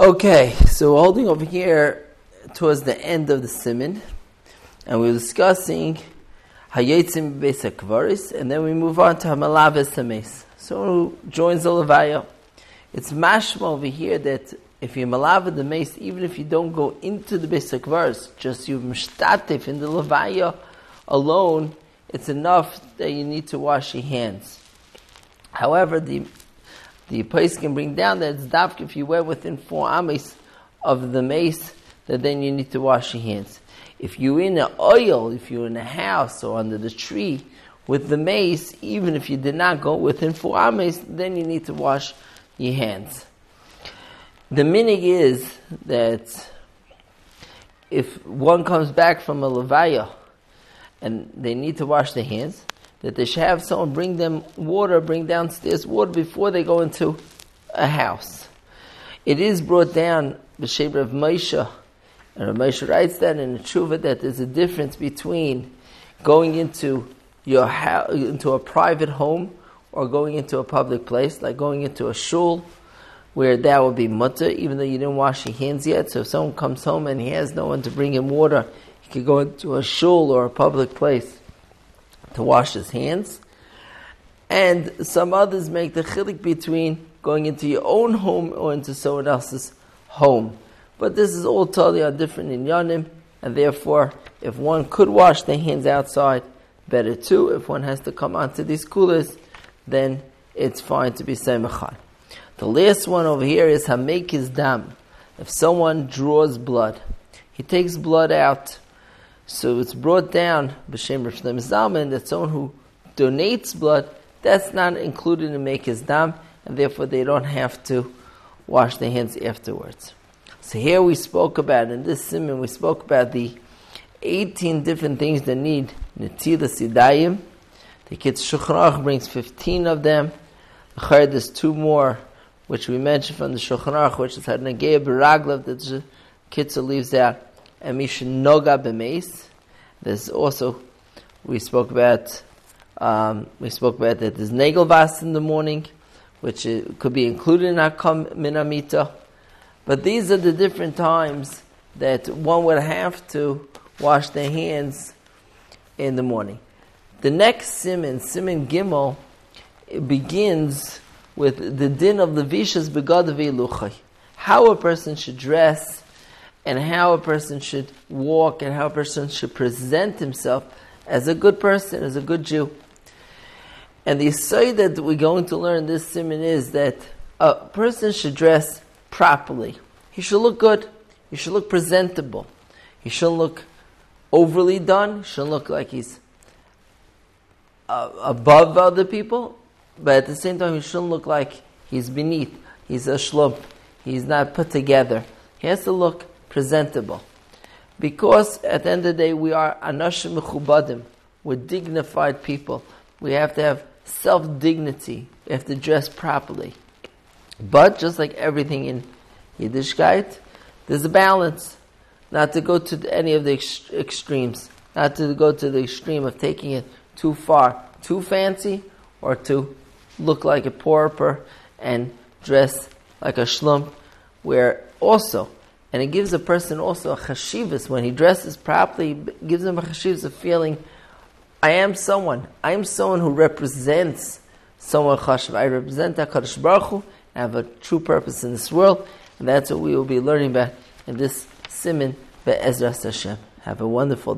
Okay, so we're holding over here towards the end of the simon, and we're discussing Hayetzim Beis Kvaris, and then we move on to Hamalaves Hames. So who joins the Levaya. It's mashma over here that if you malava the mace, even if you don't go into the Beis Kvaris, just you mishtatif in the Levaya alone, it's enough that you need to wash your hands. However, the the place can bring down that it's dafk if you went within four ames of the mace, that then you need to wash your hands. If you're in an oil, if you're in a house or under the tree with the mace, even if you did not go within four ames, then you need to wash your hands. The minig is that if one comes back from a levaya and they need to wash their hands, that they should have someone bring them water, bring downstairs water before they go into a house. It is brought down, the shape of Moshe, and Moshe writes that in the Tshuva that there's a difference between going into your house, into a private home or going into a public place, like going into a shul, where that would be mutter, even though you didn't wash your hands yet. So if someone comes home and he has no one to bring him water, he could go into a shul or a public place to wash his hands. And some others make the chilik between going into your own home or into someone else's home. But this is all totally different inyanim, and therefore, if one could wash their hands outside, better too. If one has to come onto these coolers, then it's fine to be semachai. The last one over here is hamek his dam. If someone draws blood, he takes blood out so it's brought down b'shem Rosh Zalman that someone who donates blood that's not included in make his dam, and therefore they don't have to wash their hands afterwards. So here we spoke about in this simon we spoke about the 18 different things that need netilas yadayim. The Kitzur Shulchan brings 15 of them. There's two more, which we mentioned from the Shulchan which is Hadnageh Baraglav that the Kitzur leaves out and Mishnoga b'meis. There's also we spoke about um, we spoke about that there's nagelvas in the morning, which could be included in Akam Minamita. But these are the different times that one would have to wash their hands in the morning. The next simon, simon gimel, begins with the din of the vishas begadav How a person should dress and how a person should walk and how a person should present himself as a good person, as a good Jew. And the say that we're going to learn this simon is that a person should dress properly. He should look good. He should look presentable. He shouldn't look overly done. He shouldn't look like he's uh, above other people. But at the same time, he shouldn't look like he's beneath. He's a shlump. He's not put together. He has to look presentable. Because at the end of the day, we are anashim mechubadim. We're dignified people. We have to have self dignity. We have to dress properly. But just like everything in Yiddishkeit, there's a balance. Not to go to any of the ex- extremes. Not to go to the extreme of taking it too far, too fancy, or to look like a pauper and dress like a shlump, where also and it gives a person also a chashivas when he dresses properly. gives him a chashivas of feeling, I am someone. I am someone who represents someone chashiv. I represent Hakadosh Baruch Hu. I have a true purpose in this world, and that's what we will be learning about in this simon be'ezras Hashem. Have a wonderful day.